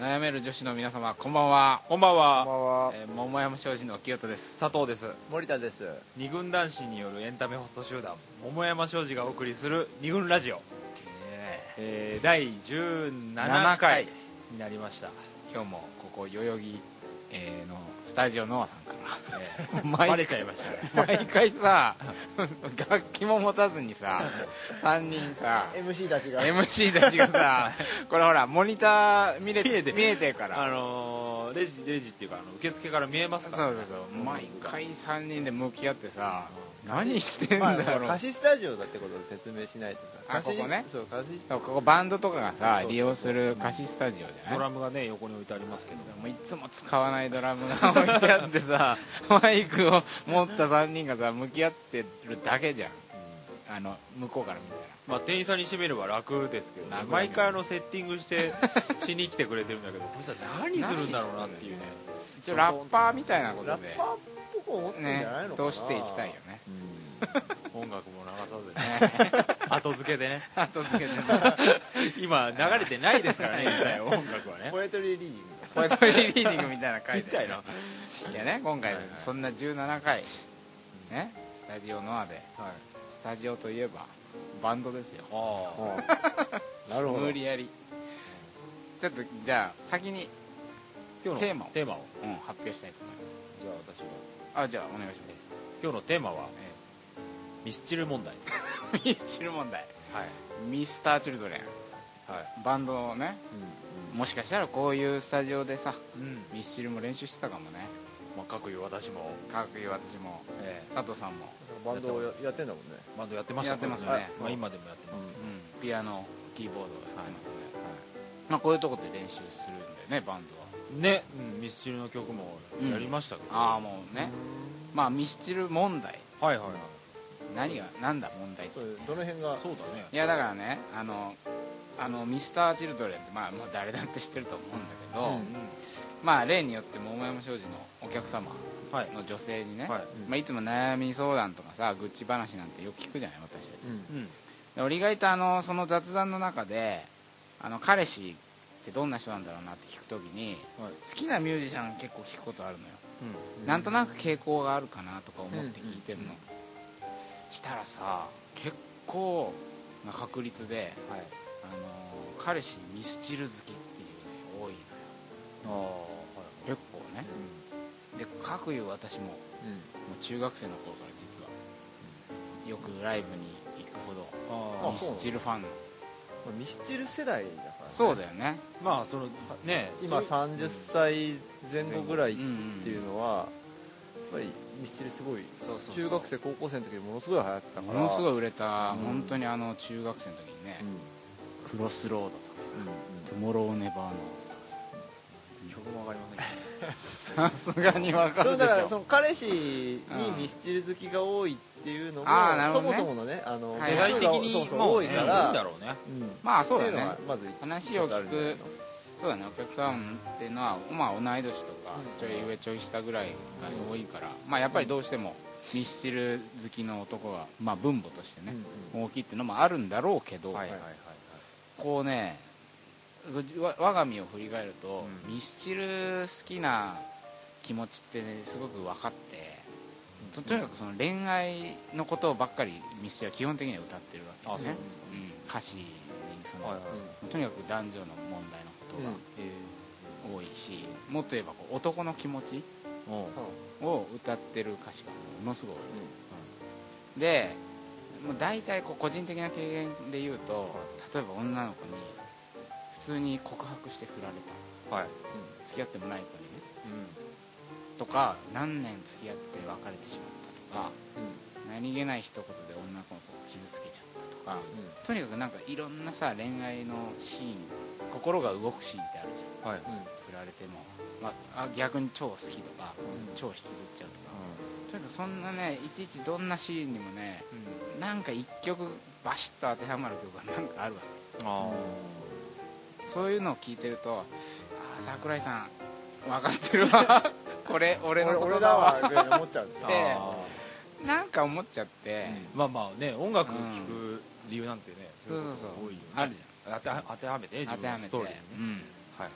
悩める女子の皆様こんばんは、こんばんは。こんばんは。えー桃山商事の清人です。佐藤です。森田です。二軍男子によるエンタメホスト集団桃山商事がお送りする二軍ラジオ、ねえ。ー、第17 7回回。になりました、今日もここ代々木、えーのスタジオノアさんから。えー毎バレちゃいましたね。毎回さ楽器も持たずにさ3人さ MC たちが。MC たちがさこれほらモニター見れ見えて見えてるから。あのー、レジレジっていうかあの受付から見えますから、そうそうそう。毎回3人で向き合ってさ何してんまあだろう、貸しスタジオだってことで説明しないとあ貸しここね。そう貸し。そうここバンドとかがさそうそうそう。利用する貸しスタジオじゃない？ドラムがね横に置いてありますけど。もういつも使わないドラムが置いてあってさ マイクを持った3人がさ向き合ってるだけじゃんあの向こうから見たら。まあ、店員さんにしてみれば楽ですけど、ね。毎回あのセッティングしてしに来てくれてるんだけど この人は何するんだろうなっていうね。一応ラッパーみたいなことラッでパーっぽく思ってんじねゃないのかな。通していきたいよね。音楽も流さずにね。後付けでね。後付けでね。今流れてないですからね実際音楽はね。ポエトリーリーディング。ポエトリーリーディングみたいな回でみたいな。いやね今回そんな17回ねスタジオノアで。はいスタジオといえばバンドですよ。ああ。なるほど。無理やり。ちょっとじゃあ先に、今日のテーマを。テーマを。うん、発表したいと思いじゃあ私がますあじゃあお願いします。今日のテーマはミスチル問題。ミスチル問題。はい。ミスターチルドレン。はい。バンドをねもしかしたらこういうスタジオでさうん。ミスチルも練習してたかもねまあ各いう私も。かくいう私も。え佐藤さんも、バンドをややってんだもんねーバンドやってました。からやってますね。まあ今でもやってますうん、ピアノキーボードをやってますね、まあ、こういうとこで練習するんだよねバンドは。ね、うん、ミスチルの曲もやりましたけど、ああもうね。まあミスチル問題。はいはいはい。何がなんだ問題って。そうどの辺が？そうだね。いやだからねあのあのミスターチルドレンってまあもう誰だって知ってると思うんだけど、うんまあ例によって桃山商事のお客様はい。の女性にね、はい。まあ、いつも悩み相談とかさ愚痴話なんてよく聞くじゃない私たち、うん。俺意外とあのその雑談の中であの彼氏ってどんな人なんだろうなって聞くときにはい。好きなミュージシャン結構聞くことあるのよ、うん。なんとなく傾向があるかなとか思って聞いてるの、したらさ結構な確率で、はいあの彼氏ミスチル好きっていうね多いのよ。結構ね。でかくいう私ももう中学生の頃から実はよくライブに行くほどあミスチルファン。のまあミスチル世代だからね。そうだよね。あまあそのね今そう30歳前後ぐらいっうん。ていうのはやっぱりミスチルすごいそうそうそう。中学生高校生の時にものすごい流行ってたから。ものすごい売れた、うん本当にあの中学生の時にね。うん、クロスロードとかさ、 Tomorrow never knows とかさ。曲もわかりませんけど。さすがにわかるでしょ。だからその彼氏にうんミスチル好きが多いっていうのも、あーなるほそもそものねあのはい。世代的にそうそうもう。多いかねら、いいん。だろうねうん。まあそうだね。まず話を聞くそうだね。お客さんっていうのは、まあ、同い年とかうん。ちょい上ちょい下ぐらいが多いから、まあやっぱりどうしてもミスチル好きの男が、まあ、分母としてね、大きいっていうのもあるんだろうけど、はいはいこうねわ我が身を振り返ると、うん。ミスチル好きな気持ちって、ね、すごく分かって、ととにかくその恋愛のことばっかりミスチルは基本的には歌ってるわけですね。うなん歌詞にその、はいはい。とにかく男女の問題のことがえ多いし、もっと言えばこう男の気持ちを歌ってる歌詞がものすごい多い、でもう大体こう個人的な経験で言うと、例えば女の子に普通に告白して振られた。はい。付き合ってもない子にね。とか何年付き合って別れてしまったとか何気ない一言で女の子を傷つけちゃったとか、とにかくなんかいろんなさ恋愛のシーン心が動くシーンってあるじゃん。はい。振られても、まあ、あ逆に超好きとか、うん。超引きずっちゃうとか、とにかくそんなねいちいちどんなシーンにもねなんか一曲バシッと当てはまる曲が なんかあるわけ。あそういうのを聞いてるとああ桜井さん分かってるわ。これ俺のこと俺俺だだわわぐらいに思っちゃう。ん ですよなんか思っちゃって、ーまあまあね音楽聴く理由なんてねそうそうそう。多いよね。あるじ当ては当てはめてね自分の当てはめて、ストーリーうん。はいは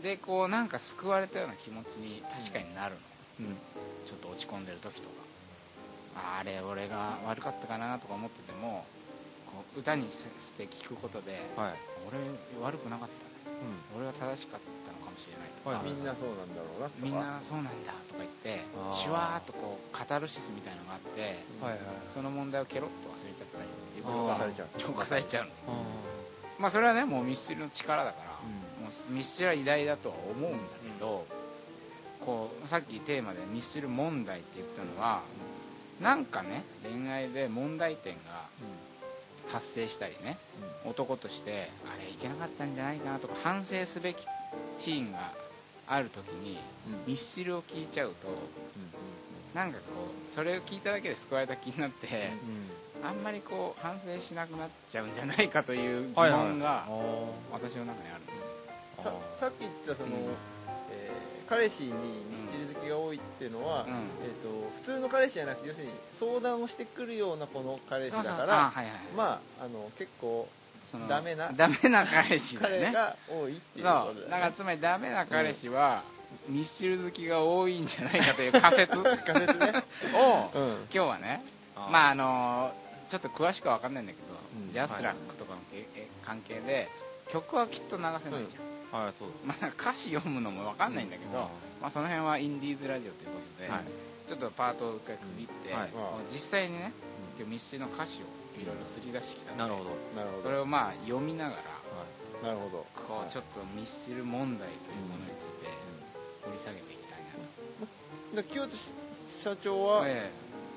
い。でこうなんか救われたような気持ちに確かになるの、うん。ちょっと落ち込んでる時とか。ああれ俺が悪かったかなとか思っててもこう歌にして聞くことではい。俺悪くなかったね俺は正しかったのかもしれないとか、はいみんなそうなんだろうなとか。みんなそうなんだとか言ってシュワーっとこうカタルシスみたいなのがあってはいはいその問題をケロッと忘れちゃったりっていうことが浄化されちゃう。浄化されちゃうの。まあそれはねもうミスチルの力だから、もうミスチルは偉大だとは思うんだけど、こうさっきテーマでミスチル問題って言ったのは、なんかね恋愛で問題点が発生したりね、男としてあれいけなかったんじゃないかなとか反省すべきシーンがある時に、ミスチルを聞いちゃうとなんかこうそれを聞いただけで救われた気になって、あんまりこう反省しなくなっちゃうんじゃないかという疑問が私の中にあるんですよ。ささっき言ったその、彼氏にミスチル好きが多いっていうのは、うん。えー、と普通の彼氏じゃなくて要するに相談をしてくるようなこの彼氏だからあはいはい。まああの結構ダメな ダメな彼氏だね。彼が多いっていうことだよね。だからつまりダメな彼氏は、ミスチル好きが多いんじゃないかという仮説。を 仮説ね。今うん。日はねまああのちょっと詳しくは分かんないんだけど、うん。ジャスラックとかのけえ関係で曲はきっと流せないじゃん、はいそうまあ、歌詞読むのも分かんないんだけど、うん。まあ、その辺はインディーズラジオということで、はい。ちょっとパートを一回区切って、はい。実際にね今日ミスチルの歌詞をいろいろすり出してきたんでなるほど。なるほど。それをまあ読みながらなるほど。こうちょっとミスチル問題というものについて掘り下げていきたいなと、で清津社長は、え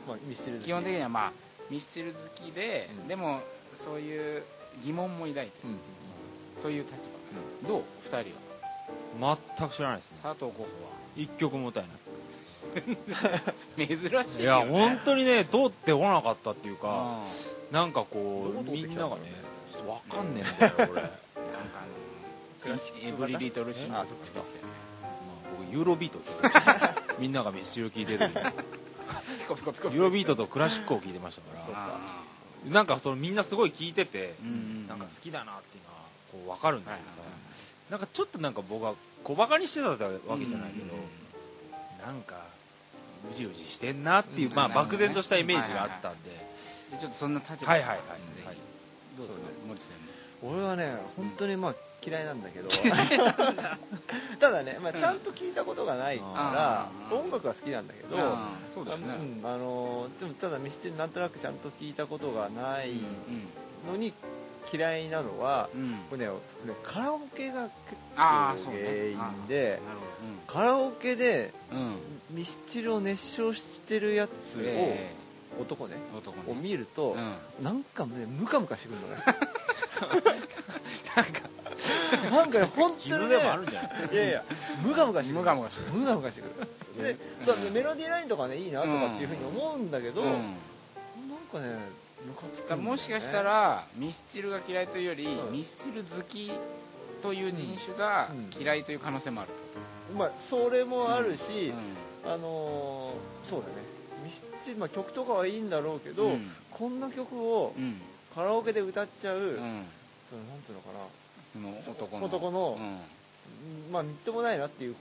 まあ、ミスチル好き。え基本的にはまあミスチル好きで、うん。でもそういう疑問も抱いてるうん。という立場、どう？2人は。全く知らないですね。佐藤候補は。一曲も歌え珍しいよ、ね、ないいや本当にね通ってこなかったっていうかあなんかこうみんながねきたんだろうねちょっとわかんねえんだよ 俺。ーなんかあのエブリリトルシンガーあそっちか。ですよね。まあ僕ユーロビートって みんながミスチル聴いてる ユーロビートとクラシックを聴いてましたから。あなんかそのみんなすごい聴いててーうんうん。なんか好きだなっていうのはこう分かるんだけどさ。はいはいはい。なんかちょっとなんか僕は小バカにしてたわけじゃないけどうんうんうん。なんかうじうじしてんなっていううんまあ漠然としたイメージがあったんで。でちょっとそんな立場はいはいはいはい。どうですか？森田さん。俺はね本当にまあ嫌いなんだけど。ただね、まあ、ちゃんと聞いたことがないからうん音楽は好きなんだけどそうだよね。うんあのでもただミスチルなんとなくちゃんと聞いたことがないのに嫌いなのはうん。ねねカラオケが結構原因であーなるカラオケでうん。うんミスチルを熱唱してるやつを、え男ねえ男ね。を見ると、うん。なんかねムカムカしてくるのね。なんか。なんかね本当にね傷でもあるんじゃないやいやムカムカしてくる。ムカムカしてくムカムカしてくる。で、そうメロディーラインとかねいいなとかっていうふうに思うんだけど、うん。なんかねだもしかしたらミスチルが嫌いというより、うん。ミスチル好きという人種がうん。嫌いという可能性もある、まあそれもあるし、うん。あのーそうだね。ミスチル、まあ、曲とかはいいんだろうけど、うん。こんな曲をうん。カラオケで歌っちゃう、うん。そのなんていうのかな。その男の男のうん。まあみっともないなっていう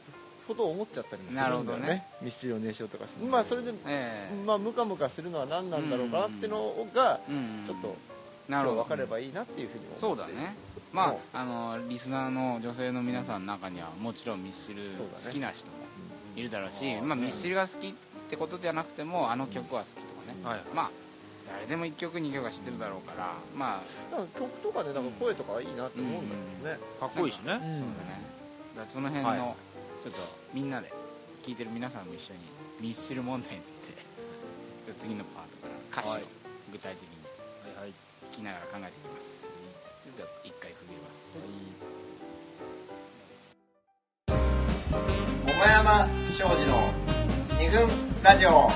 ことを思っちゃったりもするんだよね。なるほどね。ミスチルの熱唱とかしてまあそれで、ええ。まあムカムカするのは何なんだろうかなっていうのが、うん。ちょっとなるほど分かればいいなっていうふうに思って。そうだね。まもああのリスナーの女性の皆さんの中にはもちろんミスチルそうだね。好きな人もうんいるだろうし、うんまあ、ミスチルが好きってことじゃなくてもあの曲は好きとかね、はいまあ誰でも1曲2曲は知ってるだろうからまあ曲とかねなんか声とかいいなって思うんだけどね、かっこいいしね。うん。そうだね。その辺の、はいちょっとみんなで聴いてる皆さんも一緒にミスチル問題についてちょっと次のパートから歌詞をはい具体的にはいはい聞きながら考えていきますちょっと一回区切ります、桃山商事の二分ラジオ。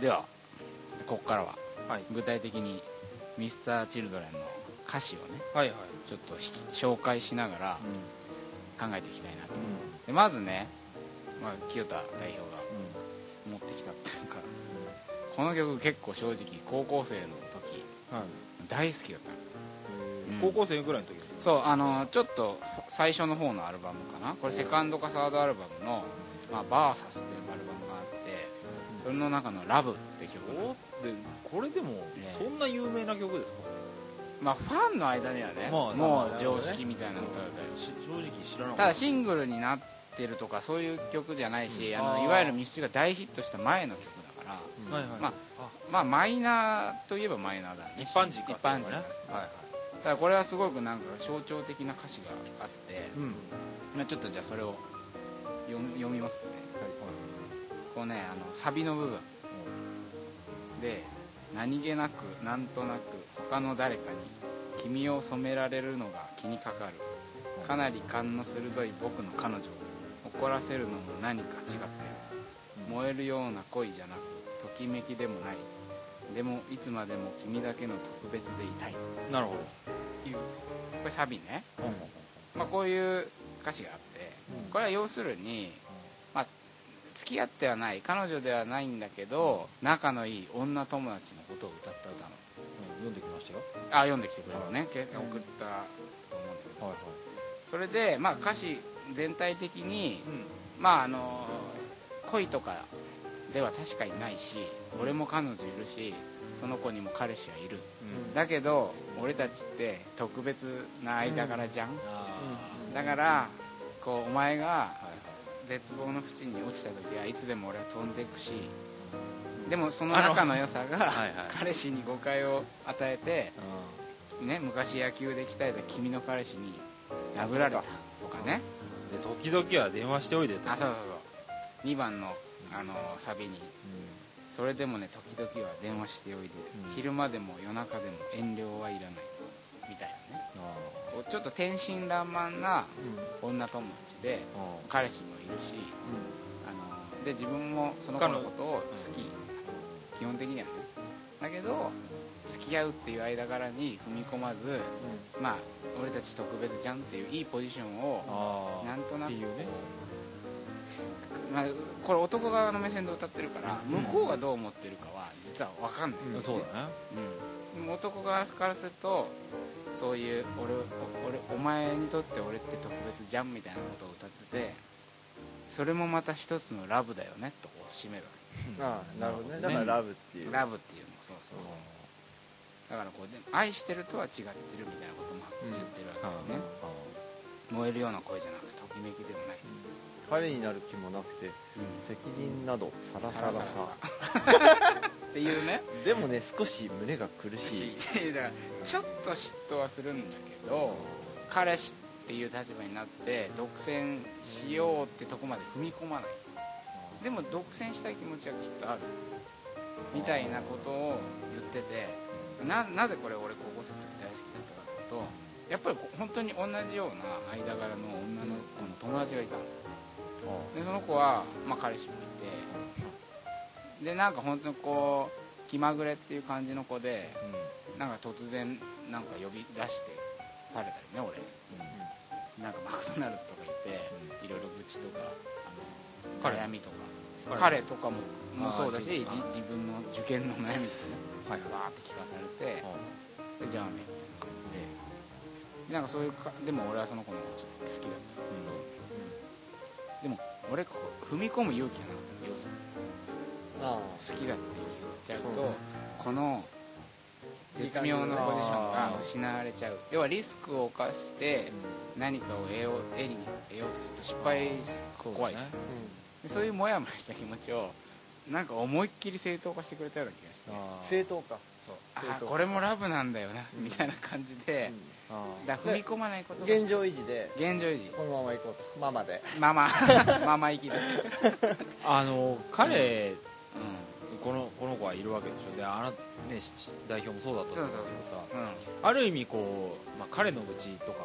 ではここからははい具体的に Mr.Children の歌詞をねはいはい。ちょっと紹介しながら考えていきたいなと、でまずね、まあ、清田代表が持ってきたっていうかこの曲結構正直高校生の時はい。大好きだった。のうん。高校生ぐらいの時そうあのちょっと最初の方のアルバムかな？これセカンドかサードアルバムの「まあ、バーサスっていうアルバムがあってそれの中の「ラブって曲おでこれでもねそんな有名な曲ですか？まあファンの間にはね、まあもう常識みたいな歌だよし正直知らなかった。ただシングルになってるとかそういう曲じゃないし、あうん。あー。のいわゆるミスチルが大ヒットした前の曲だから、はいはい。まあまあマイナーといえばマイナーだね。一般人か。一般人ねはいはい。ただこれはすごくなんか象徴的な歌詞があって、うん。まあちょっとじゃあそれを読み読みますね、こうねあのサビの部分。で何気なくなんとなく他の誰かに君を染められるのが気にかかる。かなり勘の鋭い僕の彼女を怒らせるのも何か違ってる。燃えるような恋じゃなくときめきでもない。でもいつまでも君だけの特別でいたい。なるほど。という。これサビね、まあ、こういう歌詞があってこれは要するに、まあ、付き合ってはない彼女ではないんだけど仲のいい女友達のことを歌った歌なの。読んできましたよ。あ読んできてくれたね、け送ったと思うんだけど。はいはい。それで、まあ、歌詞全体的に、まああの恋とかでは確かにないし俺も彼女いるしその子にも彼氏はいる。だけど俺たちって特別な間柄じゃん、あだからこうお前が絶望の淵に落ちた時はいつでも俺は飛んでいくしでもその仲の良さがはいはい。彼氏に誤解を与えて、ね、昔野球で鍛えた君の彼氏に殴られたとかね。で時々は電話しておいでとあそうそうそう。2番のあのサビに。それでもね時々は電話しておいで、うん。昼間でも夜中でも遠慮はいらないねこうちょっと天真爛漫な女友達で彼氏もいるしあので自分もその子のことを好き、基本的にはね。だけど付き合うっていう間柄に踏み込まず、まあ俺たち特別じゃんっていういいポジションをあなんとなくまあ、これ男側の目線で歌ってるから向こうがどう思ってるかは実は分かんない、うん。そうだね。うん、でも男側からするとそういう俺俺お前にとって俺って特別じゃんみたいなことを歌っててそれもまた一つのラブだよねとこう締めるわああなるほどね。だからラブっていう。けラブっていうのそうそうそう。だからこうで愛してるとは違ってるみたいなことも言ってるわけだよね、燃えるような恋じゃなくときめきでもない、彼になる気もなくて責任などさらさらさ。っていうね。でもね少し胸が苦しい。だからちょっと嫉妬はするんだけど彼氏っていう立場になって独占しようってとこまで踏み込まない。でも独占したい気持ちはきっとある。みたいなことを言っててななぜこれ俺高校生の時大好きだったかっていうとやっぱり本当に同じような間柄の女の子の友達がいた。のでその子は、まあ、彼氏もいて。でなんか本当にこう気まぐれっていう感じの子でなんか突然なんか呼び出して食べたりね俺、なんかマクドナルドとか行っていろいろ愚痴とかあの彼悩みとか。彼彼とかももそうだし自分の。受験の悩みとかねはいバーって聞かされてでじゃあねみたいな。感なん。かそういうかでも俺はその子のことちょっと好きだったん、でも俺こう踏み込む勇気がなかった要素好きだって言っちゃうと、この絶妙なポジションが失われちゃう要はリスクを冒して何かを得よう得ようとすると失敗怖いじゃんそうそういうモヤモヤした気持ちをなんか思いっきり正当化してくれたような気がして。正当かそう。あこれもラブなんだよなみたいな感じで、だから踏み込まないことが現状維持で。現状維持。このまま行こうと。ママで。ママ。ママ行きで。あの彼うこのこの子はいるわけでしょ。であなねし代表もそうだったと思うけどさ。んうん。ある意味こう、まあ、彼の愚痴とか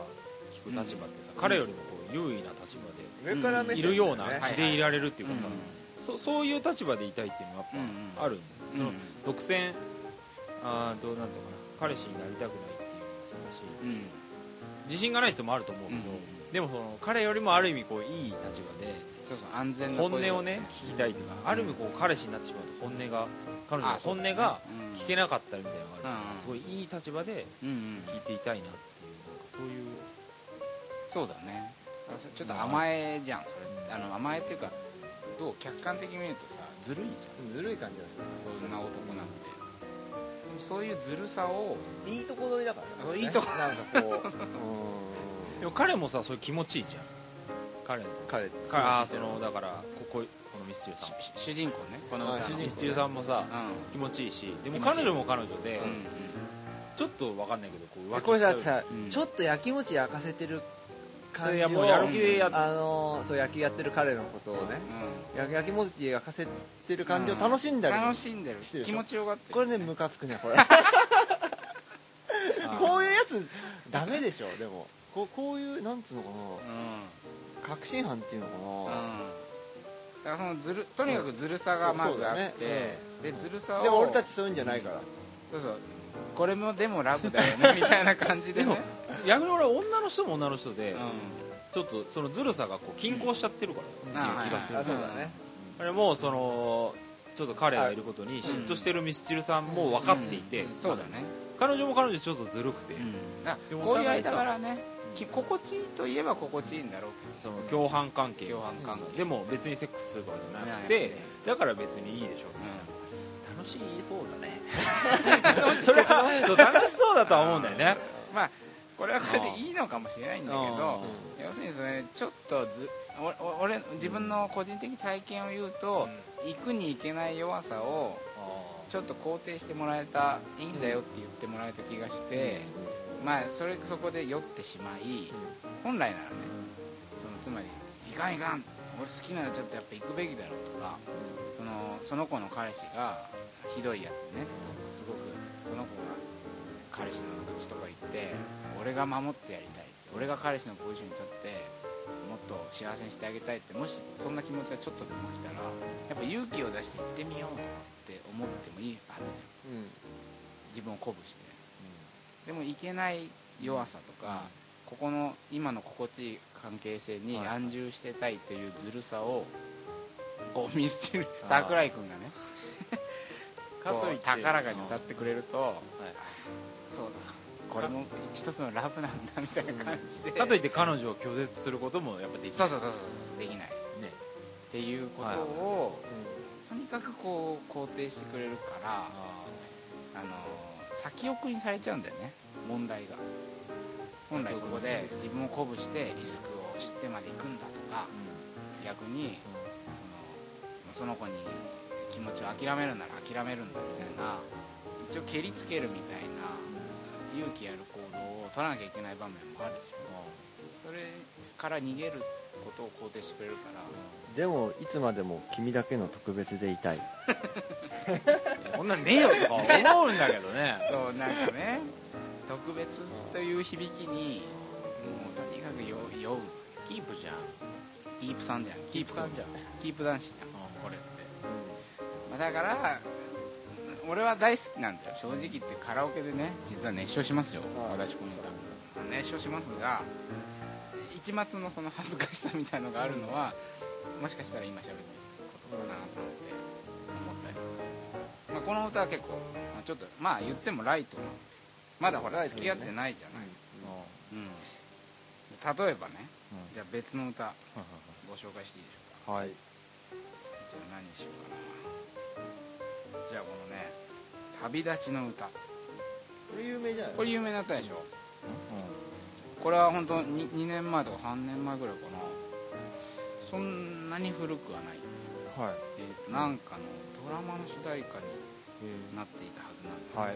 聞く立場ってさ、うん。彼よりもこう優位な立場上から目線でいるような気でいられるっていうかさ、うんそそういう立場でいたいっていうのはやっぱあるんだよ、うんその独占あーとなんつうのかな。彼氏になりたくないっていうのもそうだし。うん。自信がないってのもあると思うけど、うんでもその彼よりもある意味こういい立場でそうそう安全な本音をね聞きたいっていうか、ある意味こう彼氏になってしまうと本音が彼女の本音がうん。聞けなかったりみたいなのがあるから、うんすごいいい立場でうんうん。聞いていたいなっていうそそういう。そうだね。ちょっと甘えじゃんそれ。あの甘えっていうかどう客観的に見るとさずるいじゃん。ずるい感じがすそんな男なんて。そういうずるさをるいいとこ取りだからね。いいとこ。なんかこう でも彼もさそれ気持ちいいじゃん。彼の。彼かああそのだからこここのミスチルさんし主人公ね。このミスチルさんもさう気持ちいいし。でも彼女も彼女で、んうんちょっとわかんないけどこう浮気これだってしちゃうさ、うん。ちょっと焼きもち焼かせてる感じを。もうやる気でやっあのーそう焼きやってる彼のことをね、う焼き焼きもち焼かせてる感じを楽しんだり、楽しんでる。気持ちよがってる。これねムカつくねこれ。こういうやつダメでしょ？でも。こうこういうなんつうのかうん。な確信犯っていうのかうん。だからそのずるとにかくずるさがまずあって、でずるさな、をでも俺たちそういうんじゃないから、そうそう。これもでもラブだよねみたいな感じでね逆に俺は女の人も女の人で、うん。ちょっとそのずるさがこう均衡しちゃってるから、うん。っていう気がする、あそうだね、あれもうそのちょっと彼がいることに嫉妬してるミスチルさんも分かっていて、うん。そうだね、彼女も彼女でちょっとずるくて、だでもこういう間柄ね。き心地いいといえば心地いいんだろうその共犯関係。共犯関係。でも別にセックスするとかじゃなくねてだから別にいいでしょ。けど、楽しそうだね。それは楽しそうだとは思うんだよね。うんまあこれはこれでいいのかもしれないんだけどう要するにそれちょっとず俺自分の個人的体験を言うと、行くに行けない弱さをちょっと肯定してもらえたいいんだよって言ってもらえた気がして、まあそれそこで酔ってしまい、本来ならねそのつまりいかんいかん俺好きならちょっとやっぱ行くべきだろうとかそのその子の彼氏がひどいやつねすごくその子が彼氏のうちとか行って俺が守ってやりたい俺が彼氏のポジションに立ってもっと幸せにしてあげたいってもしそんな気持ちがちょっとでも来たらやっぱ勇気を出して行ってみようとかって思ってもいいはずじゃん。うん。自分を鼓舞して。でもいけない弱さとか、ここの今の心地いい関係性に安住してたいというずるさをこう見捨てる桜井君がねかといって。高らかに歌ってくれると、そうだ。これも一つのラブなんだみたいな感じで、かといって彼女を拒絶することもやっぱできない。そうそうそうそうできない。ね。っていうことを、とにかくこう肯定してくれるからああの先送りにされちゃうんだよね。問題が。本来そこで自分を鼓舞してリスクを知ってまで行くんだとか逆にそのその子に気持ちを諦めるなら諦めるんだみたいな一応蹴りつけるみたいな勇気ある行動を取らなきゃいけない場面もあるでしょ。それから逃げることを肯定してくれるから。でもいつまでも君だけの特別でいたい。あこんなんねえよとか思うんだけどね。そうなんかね特別という響きにもうとにかく酔う。酔うキープじゃん。キープさんじゃん。キープさんじゃん。キープ男子じゃん。これって、まあ、だから俺は大好きなんだよ。正直言ってカラオケでね実は熱唱しますよ。私この歌熱唱しますが一末のその恥ずかしさみたいのがあるのはもしかしたら今喋ってることかなと思って。思ったり、まあ、この歌は結構、まあ、ちょっとまあ言ってもライトなまだほら付き合ってないじゃない、うん。例えばね、じゃあ別の歌ご紹介していいでしょうか。はいじゃあ何にしようかな。じゃあこのね「旅立ちの歌。これ有名じゃない」これ有名な歌でしょ。これは本当に 2, 年前とか3年前ぐらいかな。そんなに古くはない、はい。えーなんかのドラマの主題歌になっていたはずなんだけど、はい。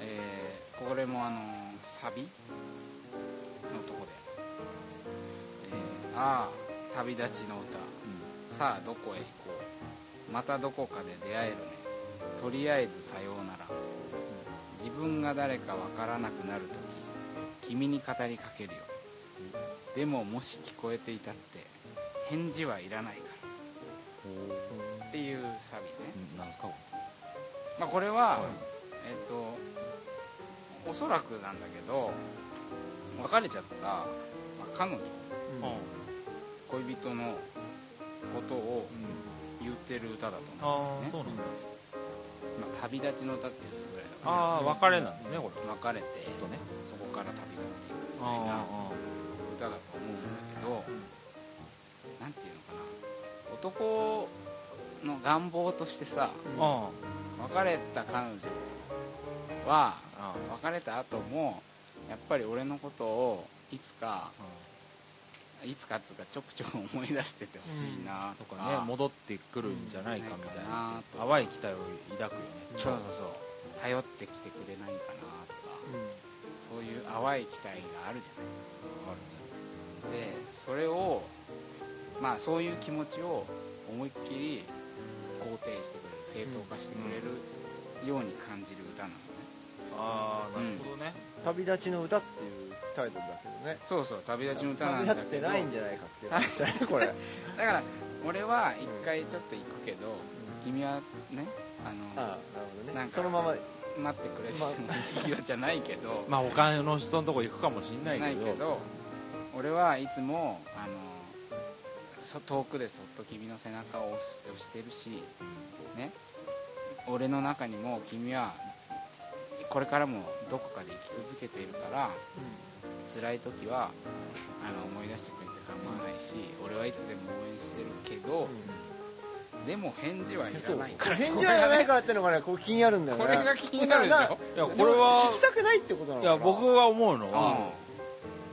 えーこれもあのサビのとこで「えーああ旅立ちの歌。さあどこへ行こう。またどこかで出会えるね。とりあえずさようなら。自分が誰かわからなくなるとき君に語りかけるよ。でももし聞こえていたって返事はいらないから。っていうサビね、なんですかまあ、これは、えっとおそらくなんだけど別れちゃった、まあ彼女。恋人のことを言ってる歌だと思う、ね。ああそうなんだ。まあ、旅立ちの歌っていうぐらいだら。ああ別れなんですねこれ。別れてきっとね。そこから旅立っていくみたいな歌だと思うんだけど、なんていうのかな。男の願望としてさあ別れた彼女はあ別れた後もやっぱり俺のことをいつかいつかっつうかちょくちょく思い出しててほしいなとか,、とかね戻ってくるんじゃないかみたいな。淡い期待を抱くよね。そうそうそう。頼ってきてくれないかなとか、そういう淡い期待があるじゃない。でそれをまあそういう気持ちを思いっきり肯定してくれる正当化してくれるように感じる歌なの。ね、ああなるほどね、旅立ちの歌っていうタイトルだけどね。そうそう旅立ちの歌なん旅だけど。立ってないんじゃないかっていう話だねこれ。だから俺は一回ちょっと行くけど、君はねあのああなるほどね。なんかそのまま。待ってくれていいよじゃないけど、まあ他の人のとこ行くかもしんないなけど。いけど俺はいつもあのそ遠くでそっと君の背中を押し押してるし、ね、俺の中にも君はこれからもどこかで生き続けているから辛い時はあの思い出してくれて構わないし俺はいつでも応援してるけど、でも返事はいらないから。返事はいらないらからってのがねこう気になるんだよね。これが気になるでしょ？ないやこれは聞きたくないってことなのいかな。や僕は思うのは、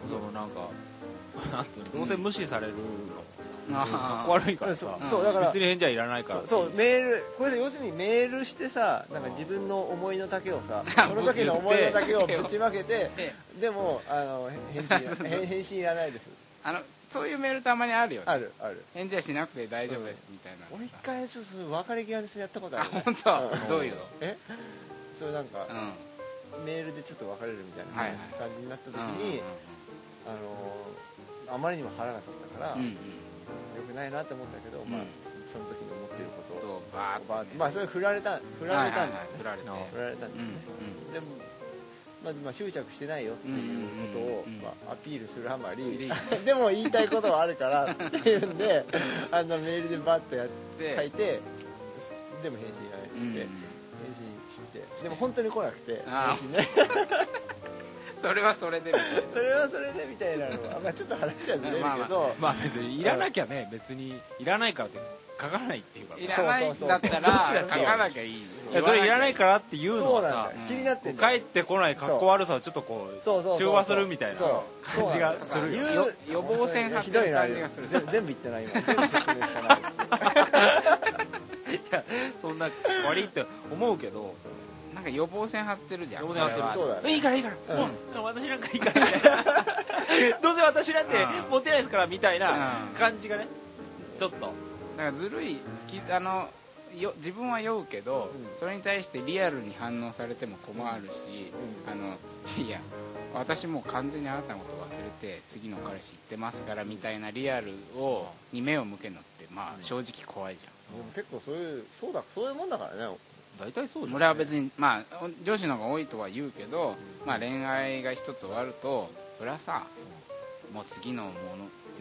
うんそのなんか どうせ無視されるのかっこ悪いからさそうだから別に返事はいらないから。そうメールこれで要するにメールしてさなんか自分の思いの丈をさ その時の思いの丈をぶちまけてで でもあの返信いらないです。あのそういうメールたまにあるよね。あるある。返事はしなくて大丈夫ですみたいな俺一回ちょっと別れ際にやったことある、あ本当？ん。どういうの？え？それなんか、うん。メールでちょっと別れるみたいな感じになった時うんに、あのあまりにも腹が立ったから、うんうん。うん良くないなって思ったけど、まあうんその時に思っていることをとバーッとね。まあそれ振られた振られたんだよね、振られて。振られたんだでも、まあ、まあ執着してないよっていうことを、まあ、アピールするあまり、で でも言いたいことはあるからっていうんであのメールでバッとやっで書いてでも返信いらないっつって、うんうん。返信して。でも本当に来なくて返信ねそれはそれでみたいそれはそれでみたいなの。は、まあ、ちょっと話はずれるけど、まあままあ別にいらなきゃね別にいらないからって書かないっていうか。ないらないんだったらそうそうそう書かなきゃいいそれいらないからっていうのはさ気になってん帰ってこない格好悪さをちょっとこうそうそうそう中和するみたいなそう。感じがするよ予防線張ってる感じがする。全部言ってない今全部説明してないいやそんな悪いって思うけどなんか予防線張ってるじゃん予防線張ってる。これは。そうだよねいいからいいから、うん。もう私なんかいいから。みたいなどうせ私なんてうん。モテないですからみたいなうん。感じがね。ちょっと。だからずるいきあのよ自分は酔うけど、うん。それに対してリアルに反応されても困るし、うん。あのいや私もう完全にあなたのこと忘れて次の彼氏行ってますからみたいなリアルをに目を向けるのってまあ正直怖いじゃん、でも結構そういうそうだそういうもんだからね大体そう俺は別にまあ女子の方が多いとは言うけど、まあ、恋愛が一つ終わるとそれはさもう次のもの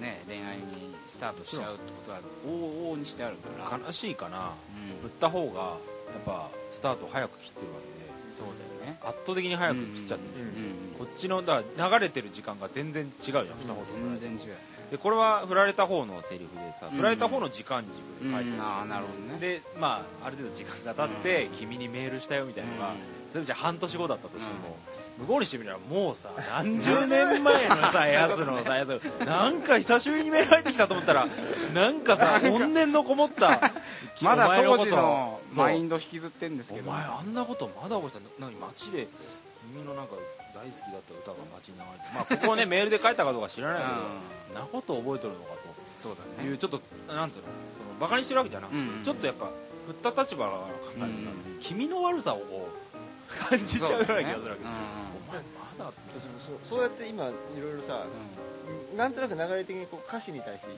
ね恋愛にスタートしちゃうってことは往々にしてあるから。悲しいかな。うん。振った方がやっぱスタート早く切ってるわけで。そうだよね。圧倒的に早く切っちゃってる、うんうんこっちのだから流れてる時間が全然違うじゃん、二言全然違う。よねでこれは振られた方のセリフでさ、うん。振られた方の時間軸で書いてうん。ああなるほどね。でまあある程度時間が経って、君にメールしたよみたいなのが、うん。例えばじゃあ半年後だったとしても、向こうにしてみればもうさ 何十年前のさやつのさやつ。なんか久しぶりにメール入ってきたと思ったらなんかさ怨念のこもった まだ当時ことのマインド引きずってんですけど。お前あんなことまだ覚えてた。何街で君のなんか大好きだった歌が街に流れてまあここをねメールで書いたかどうか知らないけど、うん。なこと覚えとるのかそうだね。というちょっとなんつうの？そのバカにしてるわけじゃなくて、うん。ちょっとやっぱ振った立場から考えてさ、うん君の悪さをこう感じちゃうような気がするわけ、お前まだそうそうそうやって今いろいろさなんとなく流れ的にこう歌詞に対して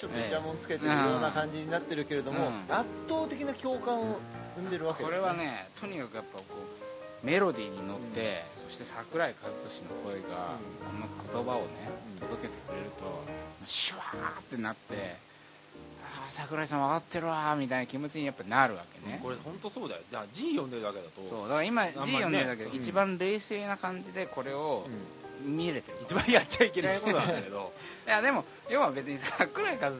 ちょっとイチャモンつけてるような感じになってるけれども、うん。圧倒的な共感を生んでるわけ。これはねとにかくやっぱこうメロディーに乗って、そして桜井和寿の声が、この言葉をね、うん。届けてくれるとシュワーってなってああ桜井さん分かってるわーみたいな気持ちにやっぱなるわけね。これ本当そうだよ。だから G 読んでるだけだと。そうだから今 G 読んでるだけど、うん。一番冷静な感じでこれを見れてる一番やっちゃいけないことなんだけど。いやでも要は別に桜井和寿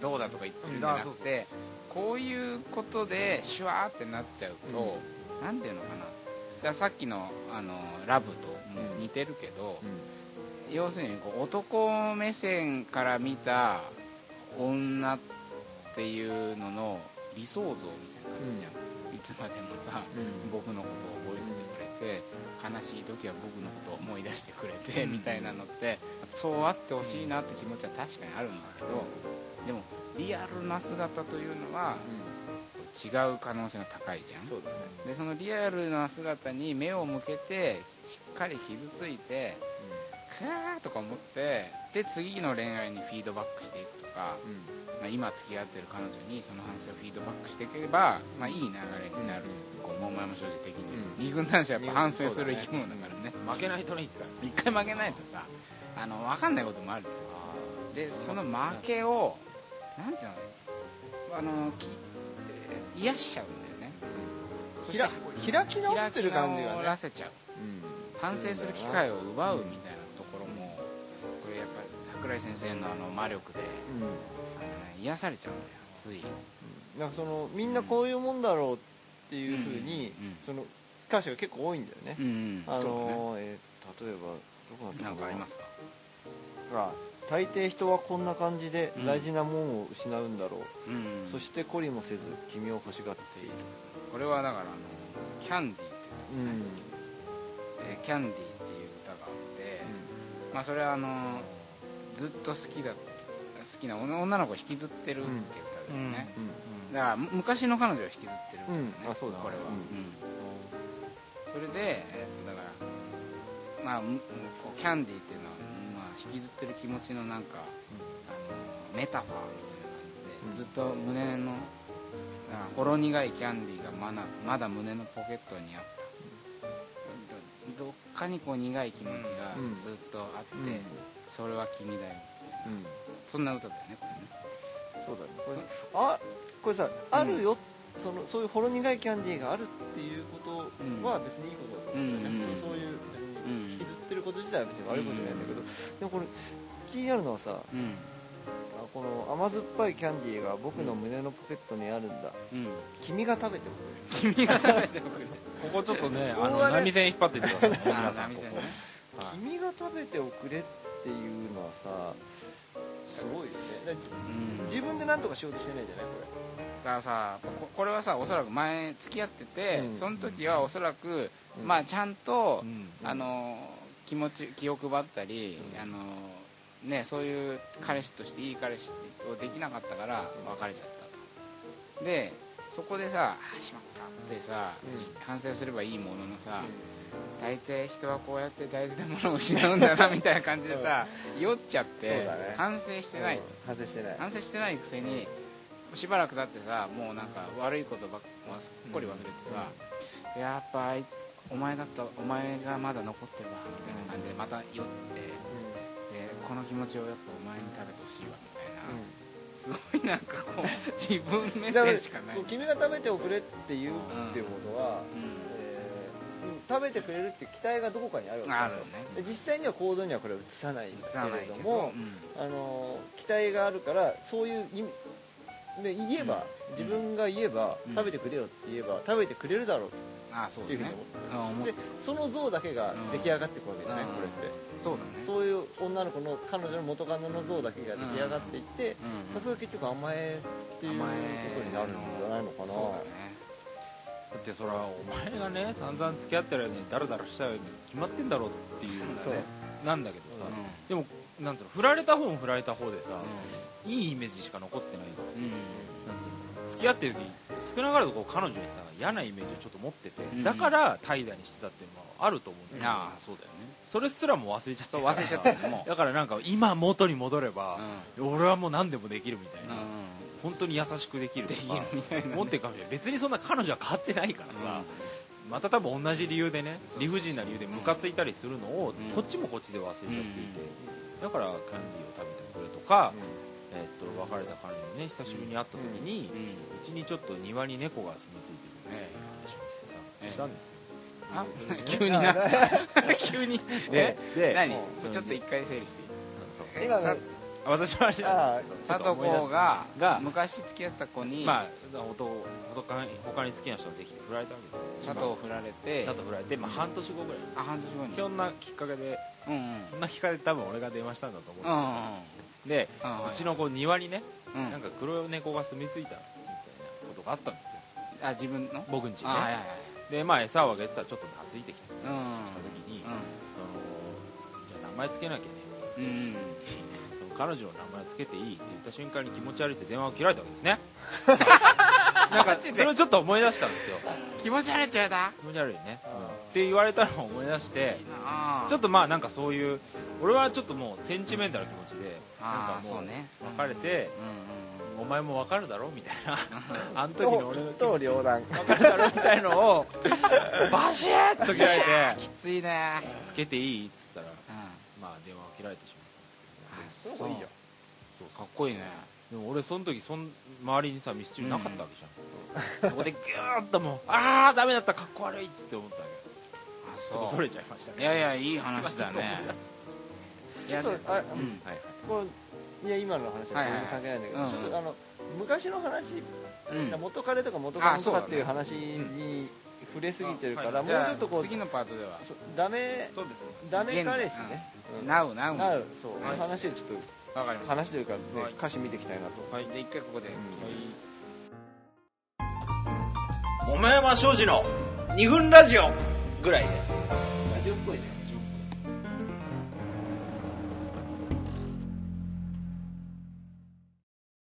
どうだとか言ってるんじゃなくて、こういうことでシュワーってなっちゃうと、なんていうのかなさっきのあのラブとも似てるけど、要するにこう男目線から見た女っていうのの理想像みたいな感じじゃん、いつまでもさ、僕のことを覚えててくれて悲しい時は僕のことを思い出してくれて、みたいなのってそうあってほしいなって気持ちは確かにあるんだけどでもリアルな姿というのは違う可能性が高いじゃん。そうだね。でそのリアルな姿に目を向けてしっかり傷ついてクーとか思ってで次の恋愛にフィードバックしていくとか、まあ、今付き合ってる彼女にその反省をフィードバックしていけば、まあ、いい流れになる、こう桃山正直的に、二軍男子はやっぱ反省する生き物だからね。負けないとね一回一回負けないとさあの分かんないこともあるじゃん。でその負けをなんていうのあの癒しちゃうんだよね。そしてひら開き直ってる感じがね。らせちゃう反省する機会を奪うみたいなところもこれやっぱり桜井先生のあの魔力であの、ね、癒されちゃうんだよつい。なんかそのみんなこういうもんだろうっていうふうに、うん。うん。その歌詞が結構多いんだよね、うんうん。あのーえー例えばどこだったな。んかかありますか？大抵人はこんな感じでうん。大事なもんを失うんだろう、うん。そして懲りもせず君を欲しがっている。これはだからあのキャンディーってうん。えーキャンディーっていう歌があって、まあそれはあのずっと好きだ好きな女女の子を引きずってるっていう歌だよね、うん。だからむ昔の彼女を引きずってる歌だよね、うん。あそうだ。これは、うん。うん。それで、えーとだからまあキャンディーっていうのは、まあ、引きずってる気持ちのなん。か、あのメタファーみたいな感じで、ずっと胸のあほろ苦いキャンディーがまだまだ胸のポケットにあった。どどっかにこう苦い気持ちがうん。ずっとあって、うん。それは君だようん。そんな歌だよねこれね。そうだね。これあこれさあるよ、そのそういうほろ苦いキャンディーがあるっていうことは別にいいことだと思うんだよね、うんそうそういう別うんにってること自体は別に悪いことじゃないんだけど、でもこれ気になるのはさうん。あこの甘酸っぱいキャンディーが僕の胸のポケットにあるんだ。うん。君が食べておくれ君が食べておくれ ここちょっとねあの波線引っ張っていってくださいね 皆あさん。ここね。はい君が食べておくれっていうのはさすごいよね。だうん。自分で何とかしようとしてないじゃないこだからさここれはさおそらく前付き合ってて、うん。その時はおそらく、うん。まあちゃんと、うん。あの気持ち気を配ったり、うん。あのねそういう彼氏としていい彼氏をできなかったから別れちゃったと。でそこでさあしまったってさ、うん。反省すればいいもののさ、れ、大抵人はこうやって大事なものを失うんだな みたいな感じでさ、酔っちゃって、ね。反省してない、うん。反省してない。反省してないくせにしばらく経ってさもうなんか悪いことばっかすっぽり忘れてさ、やっぱあいお前だったお前がまだ残ってるわみたいな感じでまた酔ってでこの気持ちをやっぱお前に食べてほしいわみたいな、すごいなんかこう 自分目線しかない、君が食べておくれって言うっていうことは、うん。え食べてくれるって期待がどこかにあるわけですよ。で実際には行動にはこれは移さないんだ映さないけれども、あの期待があるからそういう意味で言えば、うん。自分が言えば、うん。食べてくれよって言えば食べてくれるだろうっていうふうに思ってでその像だけが出来上がっていくわけじゃない、うん。これって。そうだね。そういう女の子の彼女の元カノの像だけが出来上がっていって、うん。それが結局甘えっていうことになるんじゃないのかな。そうだねだってそれはお前がね散々付き合ってる間にダラダラしたように決まってんだろうっていうねなんだけどさ、うん。でもなんつうの振られた方も振られた方でさ、いいイメージしか残ってない。から、うなんつうの付き合ってる時に少なからずこう彼女にさ嫌なイメージをちょっと持ってて、うん。だから怠惰にしてたっていうのはあると思うんだよ、ああそうだよね。それすらも忘れちゃってそう忘れちゃった だからなんか今元に戻れば、俺はもう何でもできるみたいな、うん本当に優しくできるとかできるみたいなね。思ってるかもしれない別にそんな彼女は変わってないからさ、また多分同じ理由でね理不尽な理由でムカついたりするのを、うん。こっちもこっちで忘れちゃっていて、だからキャンディーを食べてくれとか、えっと別れた彼にね久しぶりに会った時に、うちにちょっと庭に猫が住み着いてるね話をしてさ、ええ。したんですよ。あ急にな。急に。ででちょっと一回整理していい？今私は佐藤子がが昔付き合った子にまあ他他に他に好きな人ができて振られたわけですよ。佐藤を振られて佐藤振られて、まあ、半年後ぐらい。あ半年後に。ひょんなきっかけでうんうん。なきっかけで多分俺が電話したんだと思う。うんうんで、うんうちのこう庭にね、うん。なんか黒い猫が住み着いたみたいなことがあったんですよ。あ自分の？僕んちにあはいはいねでまあ餌をあげてたらちょっと懐いてきた。はい時に、うそのじゃあ名前つけなきゃね。んうん 彼女の名前つけていいって言った瞬間に気持ち悪いって電話を切られたわけですね。なんかそれをちょっと思い出したんですよ。気持ち悪いって言われた？気持ち悪いね、うん。って言われたのを思い出してちょっとまあなんかそういう俺はちょっともうセンチメンタルな気持ちでなんあかもうね。別れて、うんお前も分かるだろみたいな。う んあの時の俺の気持ち。と両断。分かるだろみたいのを バシッと切られてきついね。つけていいっつったらうん。まあ電話を切られてしまっそう。いいよ。そうかっこいいね。でも俺その時そん周りにさミスチルなかったわけじゃん、そこでギューッともう ああダメだったかっこ悪いっつって思ったわあけちょっとそれちゃいましたね。いやいやいい話だね。ちょっとあ、うん。はいはい。こういや今の話ははいはい全然関係ないんだけど、うんうんちょっとあの昔の話、うん。元彼とか元カノとかっていうあ話に触れすぎてるから、あはいもうちょっとこう次のパートでは。そダメそうですダメ彼氏ね、なうなうなうそう、はい。話をちょっわかりました。と話というか、ねはい。歌詞見ていきたいなと、はい。で一回ここで。うん。桃山商事の2分ラジオぐらいで。ラジオっぽいね。